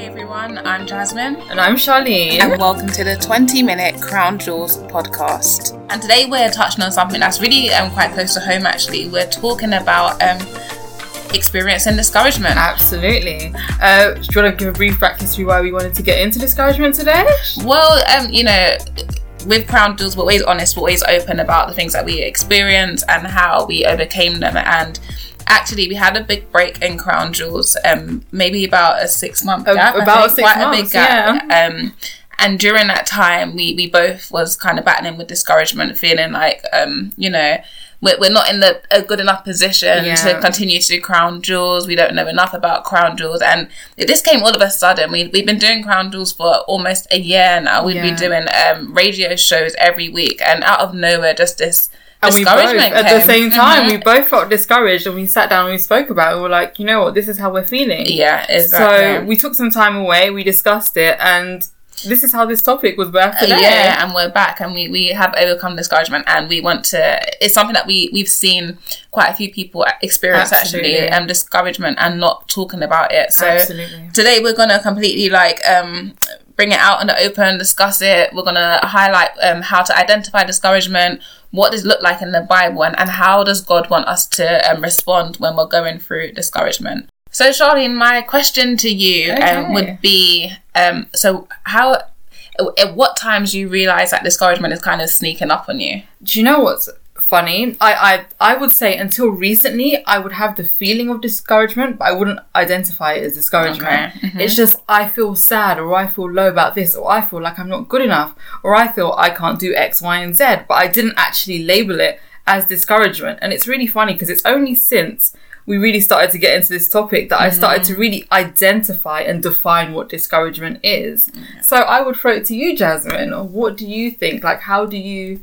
Hey everyone, I'm Jasmine. And I'm Sharlin. And welcome to the 20 minute Crown Jewels podcast. And today we're touching on something that's really um, quite close to home actually. We're talking about um, experience and discouragement. Absolutely. Uh, do you want to give a brief back history why we wanted to get into discouragement today? Well, um, you know, with Crown Jewels, we're always honest, we're always open about the things that we experience and how we overcame them. And actually we had a big break in Crown Jewels, um, maybe about a six month gap. about six quite months, a big gap. Yeah. Um, and during that time, we we both was kind of battling with discouragement, feeling like, um, you know, we're, we're not in the a good enough position yeah. to continue to do crown jewels. We don't know enough about crown jewels, and this came all of a sudden. We we've been doing crown jewels for almost a year now. We'd yeah. be doing um, radio shows every week, and out of nowhere, just this and we both, at the same time, mm-hmm. we both felt discouraged and we sat down and we spoke about it. We were like, you know what, this is how we're feeling. Yeah, exactly. So we took some time away, we discussed it, and this is how this topic was birthed today. Uh, yeah, and we're back and we, we have overcome discouragement and we want to, it's something that we, we've seen quite a few people experience Absolutely. actually, um, discouragement and not talking about it. So Absolutely. today we're going to completely like, um, bring it out in the open, discuss it. We're going to highlight um, how to identify discouragement, what does it look like in the Bible, and, and how does God want us to um, respond when we're going through discouragement. So, Sharlin, my question to you um, okay. um, would be um, so, how at what times you realize that discouragement is kind of sneaking up on you? Do you know what's funny. I, I I would say until recently I would have the feeling of discouragement, but I wouldn't identify it as discouragement. Okay. Mm-hmm. It's just I feel sad or I feel low about this or I feel like I'm not good enough or I feel I can't do X, Y, and Z, but I didn't actually label it as discouragement. And it's really funny because it's only since we really started to get into this topic that mm. I started to really identify and define what discouragement is. Mm. So I would throw it to you, Jasmine. What do you think? Like, how do you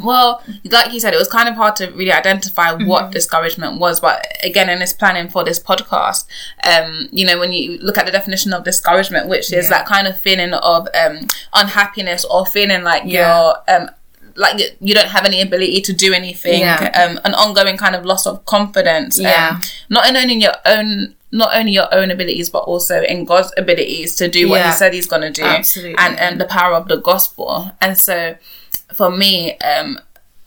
well, like you said, it was kind of hard to really identify mm-hmm. what discouragement was. But again, in this planning for this podcast, um, you know, when you look at the definition of discouragement, which is yeah. that kind of feeling of um, unhappiness or feeling like yeah. you're um, like you don't have any ability to do anything, yeah. um, an ongoing kind of loss of confidence. Um, yeah. Um, not in only your own not only your own abilities but also in God's abilities to do what yeah. He said He's going to do, Absolutely. and and the power of the gospel. And so for me, um,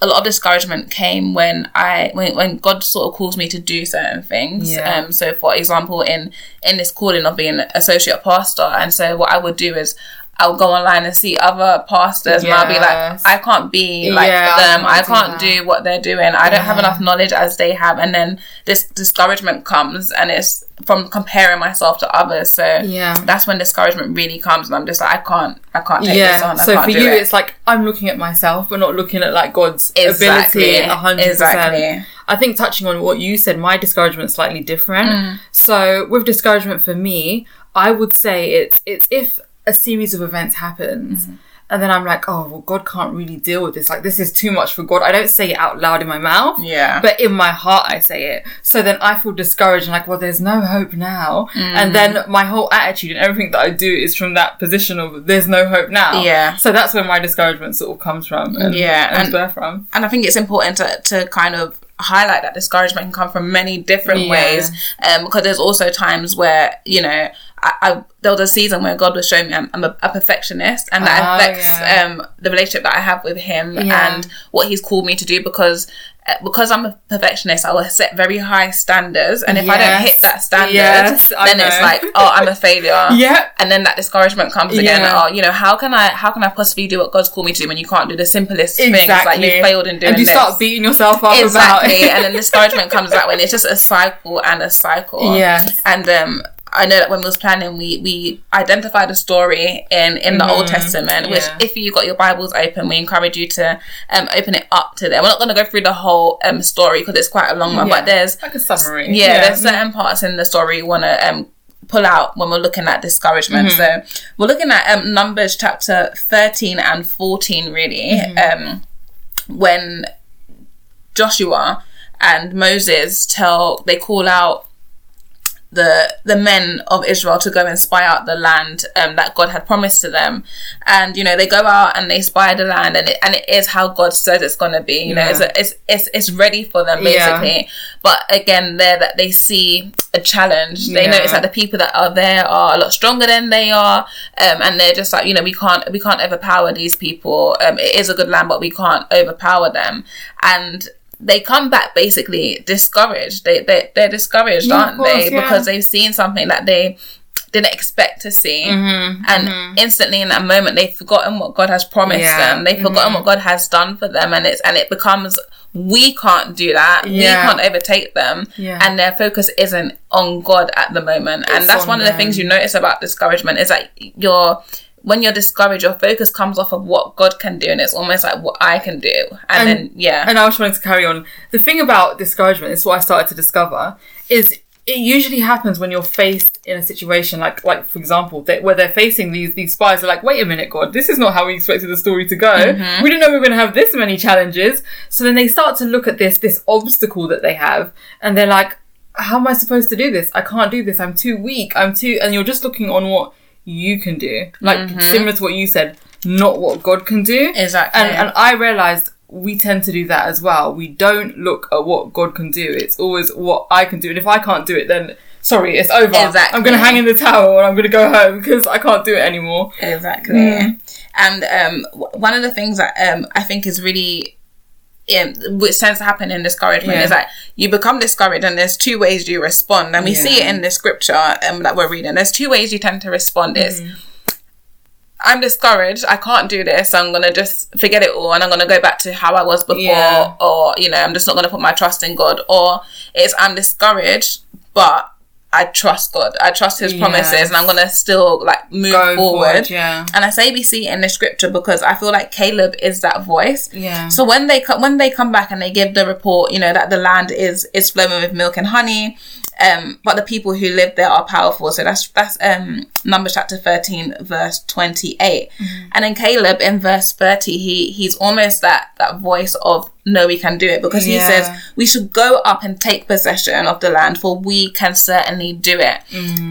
a lot of discouragement came when I when, when God sort of calls me to do certain things. Yeah. Um, so for example, in in this calling of being associate pastor, and so what I would do is I'll go online and see other pastors yes. and I'll be like, I can't be like yeah, them. I can't, do, do, what they're doing. I don't have enough knowledge as they have. And then this discouragement comes and it's from comparing myself to others. So yeah, that's when discouragement really comes and I'm just like, I can't, I can't take yeah. this on. I so for you, it. it's like, I'm looking at myself, but not looking at like God's exactly. ability 100%. Exactly. I think touching on what you said, my discouragement is slightly different. Mm. So with discouragement for me, I would say it's, it's if a series of events happens. Mm. And then I'm like, oh, well, God can't really deal with this. Like, this is too much for God. I don't say it out loud in my mouth. Yeah. But in my heart, I say it. So then I feel discouraged and like, well, there's no hope now. Mm. And then my whole attitude and everything that I do is from that position of there's no hope now. Yeah. So that's where my discouragement sort of comes from. And, yeah. And, and from. And I think it's important to, to kind of highlight that discouragement can come from many different yeah. ways um, because there's also times where you know I, I, there was a season where God was showing me I'm, I'm a, a, perfectionist, and that oh, affects yeah. um, the relationship that I have with Him yeah. and what He's called me to do. Because because I'm a perfectionist, I will set very high standards, and if yes. I don't hit that standard, yes, then it's like, oh, I'm a failure. yeah, and then that discouragement comes again. Yeah. Oh, you know, how can I how can I possibly do what God's called me to do when you can't do the simplest exactly. things? Like you failed in doing, and you this. start beating yourself up exactly, and then discouragement comes that way. It's just a cycle and a cycle. Yeah, and um I know that when we was planning, we we identified a story in in the mm-hmm. Old Testament. Which, if you got your Bibles open, we encourage you to um, open it up to there. We're not going to go through the whole um, story because it's quite a long one, yeah. but there's like a summary. Yeah, yeah. there's certain parts in the story you want to um, pull out when we're looking at discouragement. Mm-hmm. So we're looking at um, Numbers chapter thirteen and fourteen, really, mm-hmm. um, when Joshua and Moses tell they call out the the men of Israel to go and spy out the land um, that God had promised to them, and you know they go out and they spy the land, and it, and it is how God says it's going to be. You know, it's, it's it's it's ready for them Yeah. basically. But again, there that they see a challenge. They Yeah. notice that the people that are there are a lot stronger than they are, um, and they're just like you know we can't we can't overpower these people. Um, it is a good land, but we can't overpower them, and they come back basically discouraged. They they they're discouraged, Yeah, aren't course, they? yeah. Because they've seen something that they didn't expect to see, Mm-hmm, and instantly in that moment they've forgotten what God has promised Yeah, mm-hmm. them. They've forgotten what God has done for them, and it's and it becomes we can't do that. We can't overtake them, Yeah. and their focus isn't on God at the moment. and that's on one of the things you notice about discouragement is that you're when you're discouraged, your focus comes off of what God can do, and it's almost like what I can do, and, And- then yeah, And I was trying to carry on. The thing about discouragement, is what I started to discover, is it usually happens when you're faced in a situation like, like for example, they, where they're facing these these spies. Are like, wait a minute, God, this is not how we expected the story to go. Mm-hmm. We didn't know we were going to have this many challenges. So then they start to look at this this obstacle that they have, and they're like, how am I supposed to do this? I can't do this. I'm too weak. I'm too. And you're just looking on what you can do, like Mm-hmm. similar to what you said, not what God can do. Exactly. And and I realized we tend to do that as well. We don't look at what God can do. It's always what I can do. And if I can't do it, then sorry, it's over. Exactly. I'm going to hang in the towel and I'm going to go home because I can't do it anymore. Exactly. Mm. And um, w- one of the things that um, I think is really, um, which tends to happen in discouragement, Yeah. is that you become discouraged, and there's two ways you respond. And we see it in the scripture um, that we're reading. There's two ways you tend to respond. Is Mm-hmm. I'm discouraged. I can't do this. I'm gonna just forget it all, and I'm gonna go back to how I was before, Yeah. or you know, I'm just not gonna put my trust in God. Or it's I'm discouraged, but I trust God. I trust His promises, Yes. and I'm gonna still like move Go forward. forward, yeah. And I say see in the scripture because I feel like Caleb is that voice. Yeah. So when they co- when they come back and they give the report, you know that the land is is flowing with milk and honey, um, but the people who live there are powerful. So that's that's um Numbers chapter thirteen verse twenty And then Caleb in verse thirty, he he's almost that that voice of no, we can do it because he Yeah. says we should go up and take possession of the land, for we can certainly do it.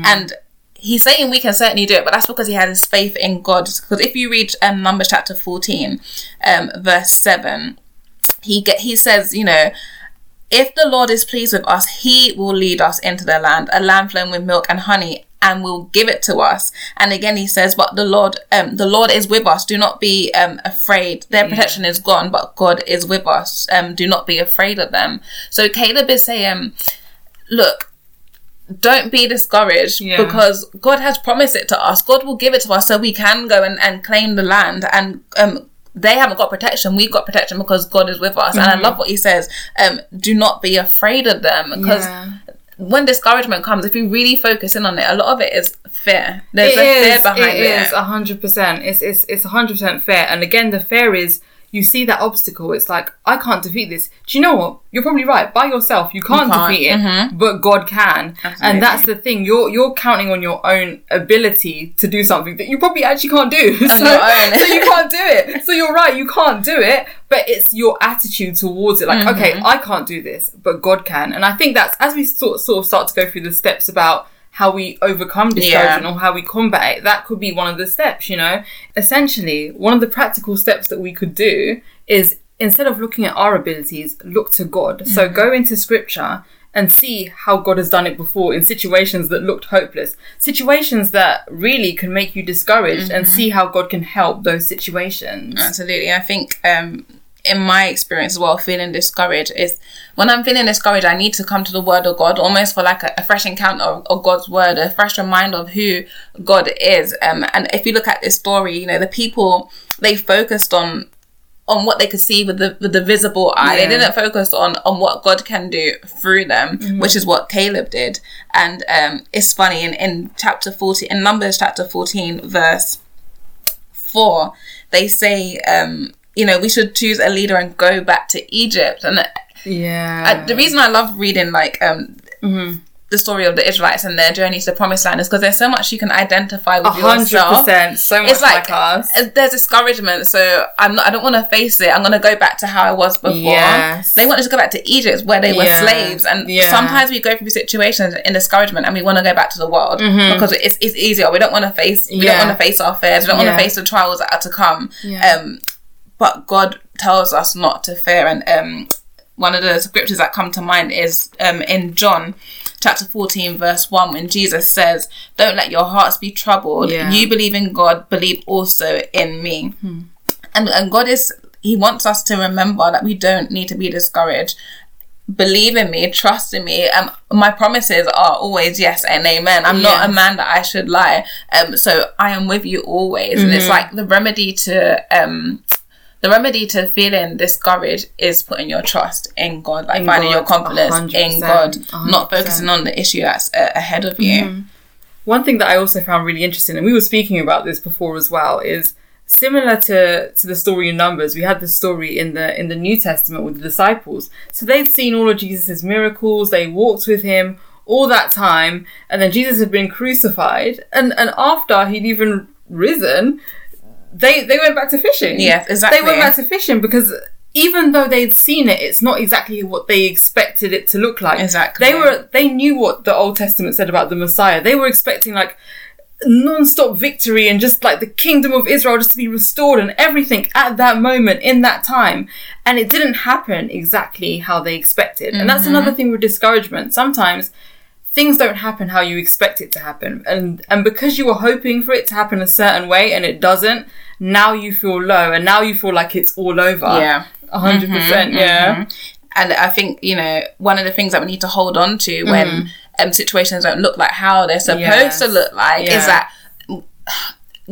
And he's saying we can certainly do it, but that's because he had his faith in God. Because if you read um, Numbers chapter 14, um, verse 7, he get he says, you know, if the Lord is pleased with us, he will lead us into the land, a land flowing with milk and honey, and will give it to us. And again he says, But the Lord um the Lord is with us. Do not be um afraid. Their protection is gone, but God is with us. Um do not be afraid of them. So Caleb is saying, Look, don't be discouraged Yeah. because God has promised it to us. God will give it to us so we can go and, and claim the land and um they haven't got protection. We've got protection because God is with us. And Mm-hmm. I love what he says. Um, do not be afraid of them because Yeah. when discouragement comes, if you really focus in on it, a lot of it is fear. There's It a is. fear behind it it. is a hundred percent. It's it's it's a hundred percent fair. And again, the fear is you see that obstacle. It's like I can't defeat this. Do you know what? You're probably right. By yourself, you can't, can't. defeat it, Mhm. but God can. Absolutely. And that's the thing. You're you're counting on your own ability to do something that you probably actually can't do. so, your own. so you can't do it. So you're right. You can't do it. But it's your attitude towards it. Like, Mm-hmm. okay, I can't do this, but God can. And I think that's as we sort sort of start to go through the steps about how we overcome discouragement or how we combat it, that could be one of the steps, you know? Essentially, one of the practical steps that we could do is instead of looking at our abilities, look to God. So go into scripture and see how God has done it before in situations that looked hopeless, situations that really can make you discouraged, and see how God can help those situations. Absolutely. I think um, in my experience as well, feeling discouraged is when I'm feeling discouraged, I need to come to the word of God almost for like a, a fresh encounter of, of God's word, a fresh reminder of who God is. Um, and if you look at this story, you know, the people, they focused on on what they could see with the with the visible eye. They didn't focus on on what God can do through them, which is what Caleb did. And um, it's funny in in chapter fourteen, in Numbers chapter fourteen, verse four, they say, um, you know, we should choose a leader and go back to Egypt. And Yeah. uh, the reason I love reading like um the story of the Israelites and their journey to the promised land is because there's so much you can identify with A hundred yourself. percent. So much It's like, like, us. uh, there's discouragement, so I'm not. I don't want to face it. I'm going to go back to how I was before. Yes. They wanted to go back to Egypt where they were Yeah. slaves, and Yeah. sometimes we go through situations in discouragement, and we want to go back to the world because it's, it's easier. We don't want to face. We Mm-hmm. Yeah. don't want to face our fears. We don't want to face the trials that are to come. Yeah. Um, but God tells us not to fear, and um, one of the scriptures that come to mind is um, in John chapter 14 verse 1 when jesus says don't let your hearts be troubled. Yeah. you believe in god believe also in me. Hmm. and, and god is he wants us to remember that we don't need to be discouraged. Believe in me trust in me. Um my promises are always yes and amen. I'm not a man that i should lie. Um so i am with you always. And Mm-hmm. it's like the remedy to um the remedy to feeling discouraged is putting your trust in God, like In finding God, your confidence in 100%, God, not focusing on the issue that's uh, ahead of you. Mm-hmm. One thing that I also found really interesting, and we were speaking about this before as well, is similar to to the story in Numbers. We had the story in the in the New Testament with the disciples. So they'd seen all of Jesus' miracles. They walked with him all that time, and then Jesus had been crucified, and and after he'd even risen, they they went back to fishing. Yes, exactly. They went back to fishing because. Even though they'd seen it, it's not exactly what they expected it to look like. Exactly. They were they knew what the Old Testament said about the Messiah. They were expecting like non-stop victory and just like the kingdom of Israel just to be restored and everything at that moment in that time. And it didn't happen exactly how they expected. And that's mm-hmm. another thing with discouragement. Sometimes things don't happen how you expect it to happen. And and because you were hoping for it to happen a certain way and it doesn't, now you feel low and now you feel like it's all over. Yeah. A hundred percent, yeah. And I think, you know, one of the things that we need to hold on to when Mm-hmm. um, situations don't look like how they're supposed Yes. to look like Yeah. is that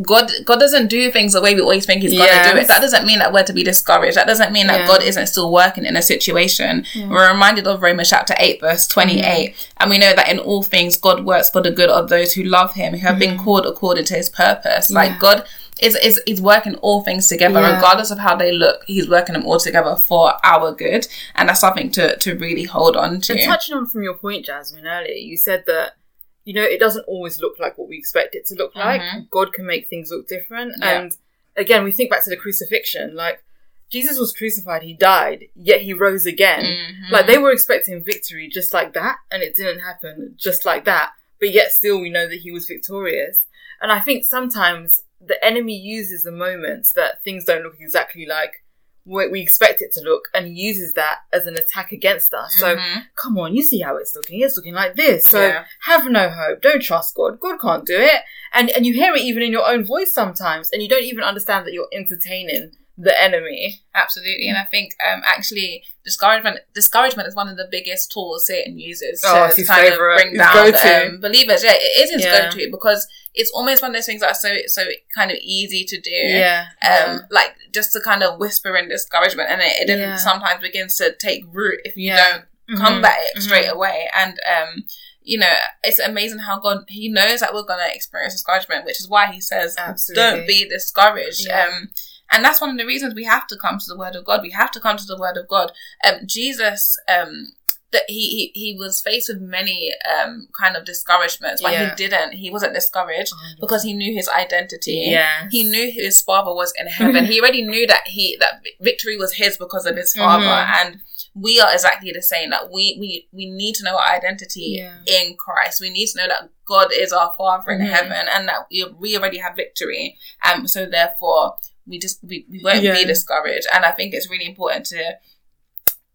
God God doesn't do things the way we always think He's gonna do it. That doesn't mean that we're to be discouraged. That doesn't mean that Yeah. God isn't still working in a situation. We're reminded of Romans chapter eight, verse twenty Mm-hmm. and we know that in all things God works for the good of those who love Him, who have been Mm-hmm. called according to His purpose. Like God is is is working all things together, Yeah. regardless of how they look. He's working them all together for our good, and that's something to to really hold on to. And touching on from your point, Jasmine, earlier, you said that you know it doesn't always look like what we expect it to look like. Mhm. God can make things look different. Yeah. And again, we think back to the crucifixion. Like Jesus was crucified, he died, yet he rose again. Mhm. Like they were expecting victory just like that, and it didn't happen just like that. But yet still, we know that he was victorious. And I think sometimes the enemy uses the moments that things don't look exactly like what we expect it to look and uses that as an attack against us. So Mhm. come on, you see how it's looking. It's looking like this. So Yeah. have no hope. Don't trust God. God can't do it. And and you hear it even in your own voice sometimes, and you don't even understand that you're entertaining the enemy. Absolutely, and I think um, actually discouragement discouragement is one of the biggest tools Satan uses Oh, to, kind favourite. of bring down go-to. um, believers. Yeah, it is his Yeah. go-to because it's almost one of those things that are so so kind of easy to do. Yeah. Um, like just to kind of whisper in discouragement, and it, it then Yeah. sometimes begins to take root if you Yeah. don't Mhm. combat it Mhm. straight away. And um, you know, it's amazing how God He knows that we're gonna experience discouragement, which is why He says, Absolutely. "Don't be discouraged." Yeah. Um, and that's one of the reasons we have to come to the Word of God. We have to come to the Word of God. Um, Jesus, um, that he, he he was faced with many um kind of discouragements, but Yeah. he didn't. He wasn't discouraged because he knew his identity. Yes. He knew his father was in heaven. he already knew that he that victory was his because of his father. Mhm. And we are exactly the same. That we we we need to know our identity Yeah. in Christ. We need to know that God is our Father in Mhm. heaven, and that we we already have victory. Um. So therefore, we just we, we won't Yeah. be discouraged. And I think it's really important to.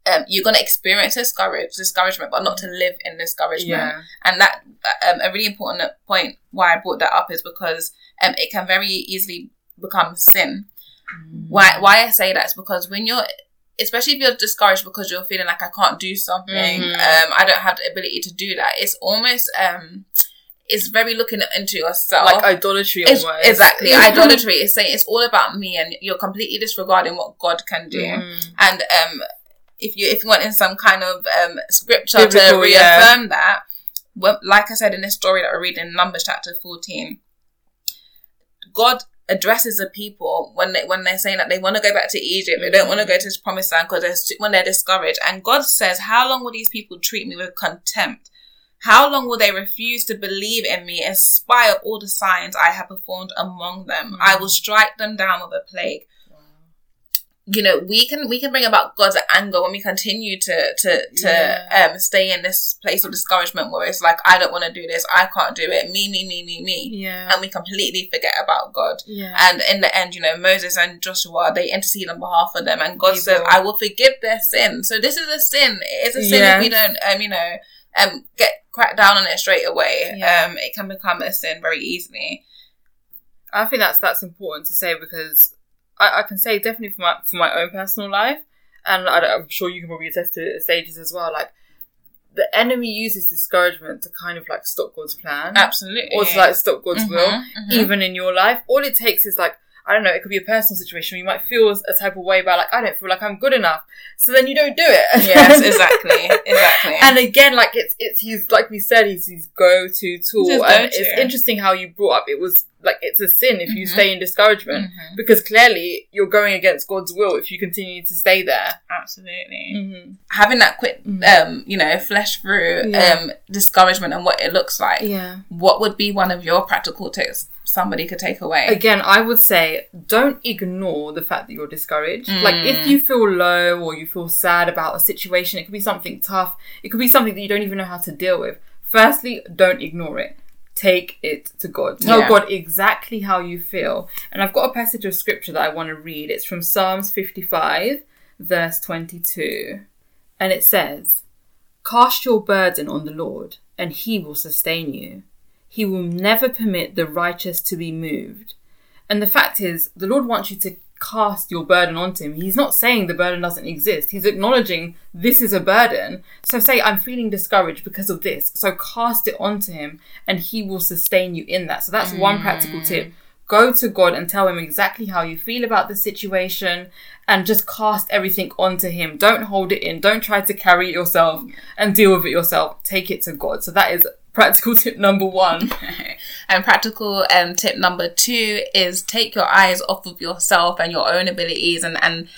Um, you're gonna experience discourage, discouragement, but not to live in discouragement Yeah. and that um, a really important point why I brought that up is because um, it can very easily become sin. Why why I say that is because when you're especially if you're discouraged because you're feeling like I can't do something, Mhm. um, I don't have the ability to do that. It's almost um, it's very looking into yourself. Like idolatry It's- almost. exactly idolatry is saying it's all about me and you're completely disregarding what God can do. Mhm. And um, if you if you want in some kind of um, scripture to Biblical, yeah. reaffirm that, well, like I said in this story that we're reading in Numbers chapter fourteen, God addresses the people when they when they're saying that they want to go back to Egypt, they don't want to go to this promised land because when they're discouraged, and God says, "How long will these people treat me with contempt?" How long will they refuse to believe in me in spite of all the signs I have performed among them? Mm. I will strike them down with a plague you know we can we can bring about god's anger when we continue to to to yeah. um stay in this place of discouragement where it's like i don't want to do this i can't do it me me me me me yeah and we completely forget about god yeah and in the end you know moses and joshua they intercede on behalf of them and god People. says i will forgive their sin so this is a sin it's a sin yes. if we don't um you know um get cracked down on it straight away yeah. um it can become a sin very easily i think that's that's important to say because I, I can say definitely for my for my own personal life, and I, am sure you can probably attest to stages as well. Like the enemy uses discouragement to kind of like stop God's plan, absolutely, or to like stop God's mm-hmm, will, mm-hmm. even in your life. All it takes is like I don't know, it could be a personal situation. You might feel a type of way about like, I don't feel like I'm good enough. So then you don't do it. Yes, exactly. exactly. And again, like it's, it's, he's, like we said, he's his go-to tool. and it's interesting how you brought up, it was like, it's a sin if you mm-hmm. stay in discouragement mm-hmm. because clearly you're going against God's will if you continue to stay there. Absolutely. Mm-hmm. Having that quick, mm-hmm. um, you know, flesh through, yeah. um, discouragement and what it looks like. Yeah. What would be one of your practical tips somebody could take away? Again, I would say don't ignore the fact that you're discouraged. Mm. Like if you feel low or you feel sad about a situation, it could be something tough. It could be something that you don't even know how to deal with. Firstly, don't ignore it. Take it to God. Tell yeah. God exactly how you feel. And I've got a passage of scripture that I want to read. It's from Psalms 55, verse 22. And it says, Cast your burden on the Lord, and he will sustain you. He will never permit the righteous to be moved. And the fact is, the Lord wants you to cast your burden onto him. He's not saying the burden doesn't exist. He's acknowledging this is a burden. So say, I'm feeling discouraged because of this. So cast it onto him and he will sustain you in that. So that's mm. one practical tip. Go to God and tell him exactly how you feel about the situation and just cast everything onto him. Don't hold it in. Don't try to carry it yourself and deal with it yourself. Take it to God. So that is practical tip number one. and practical um, tip number two is take your eyes off of yourself and your own abilities and, and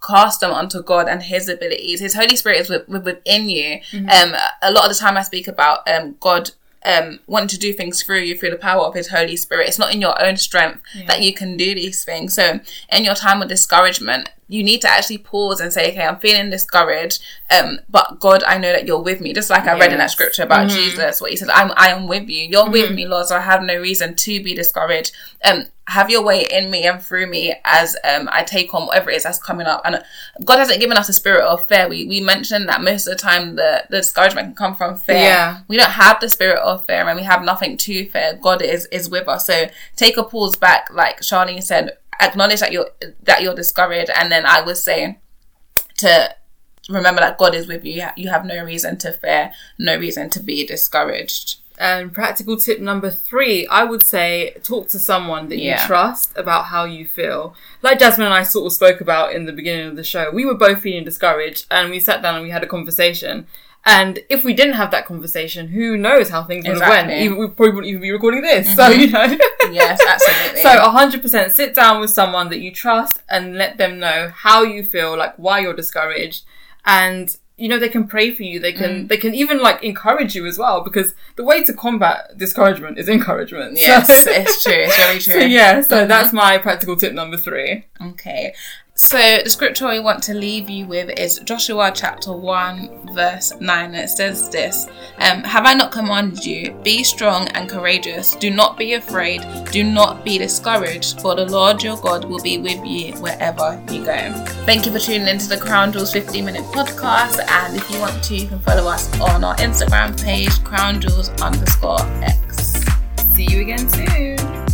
cast them onto God and His abilities. His Holy Spirit is within you. Mm-hmm. Um, a lot of the time I speak about um, God um, wanting to do things through you through the power of His Holy Spirit. It's not in your own strength yeah. that you can do these things. So, in your time of discouragement, you need to actually pause and say, okay, I'm feeling discouraged, um, but God, I know that you're with me. Just like I read in that scripture about mm-hmm. Jesus, what he said, I'm, I am with you. You're mm-hmm. with me, Lord, so I have no reason to be discouraged. Um, have your way in me and through me as um, I take on whatever it is that's coming up. And God hasn't given us a spirit of fear. We we mentioned that most of the time the, the discouragement can come from fear. Yeah. We don't have the spirit of fear and we have nothing to fear. God is is with us. So take a pause back, like Sharlin said, acknowledge that you're that you're discouraged, and then I would say to remember that God is with you. You have no reason to fear, no reason to be discouraged. And practical tip number three, I would say talk to someone that yeah. you trust about how you feel. Like Jasmine and I sort of spoke about in the beginning of the show, we were both feeling discouraged and we sat down and we had a conversation. And if we didn't have that conversation, who knows how things would have went? We probably wouldn't even be recording this. Mm-hmm. So, you know. yes, absolutely. So 100% sit down with someone that you trust and let them know how you feel, like why you're discouraged. And, you know, they can pray for you. They can, mm. they can even like encourage you as well because the way to combat discouragement is encouragement. Yes, so, it's true. It's very true. So, yeah. So mm-hmm. that's my practical tip number three. Okay. So the scripture we want to leave you with is Joshua chapter 1 verse 9 and it says this um, Have I not commanded you, be strong and courageous, do not be afraid, do not be discouraged, for the Lord your God will be with you wherever you go. Thank you for tuning into the Crown Jewels 15 minute podcast and if you want to you can follow us on our Instagram page crown jewels underscore x. See you again soon.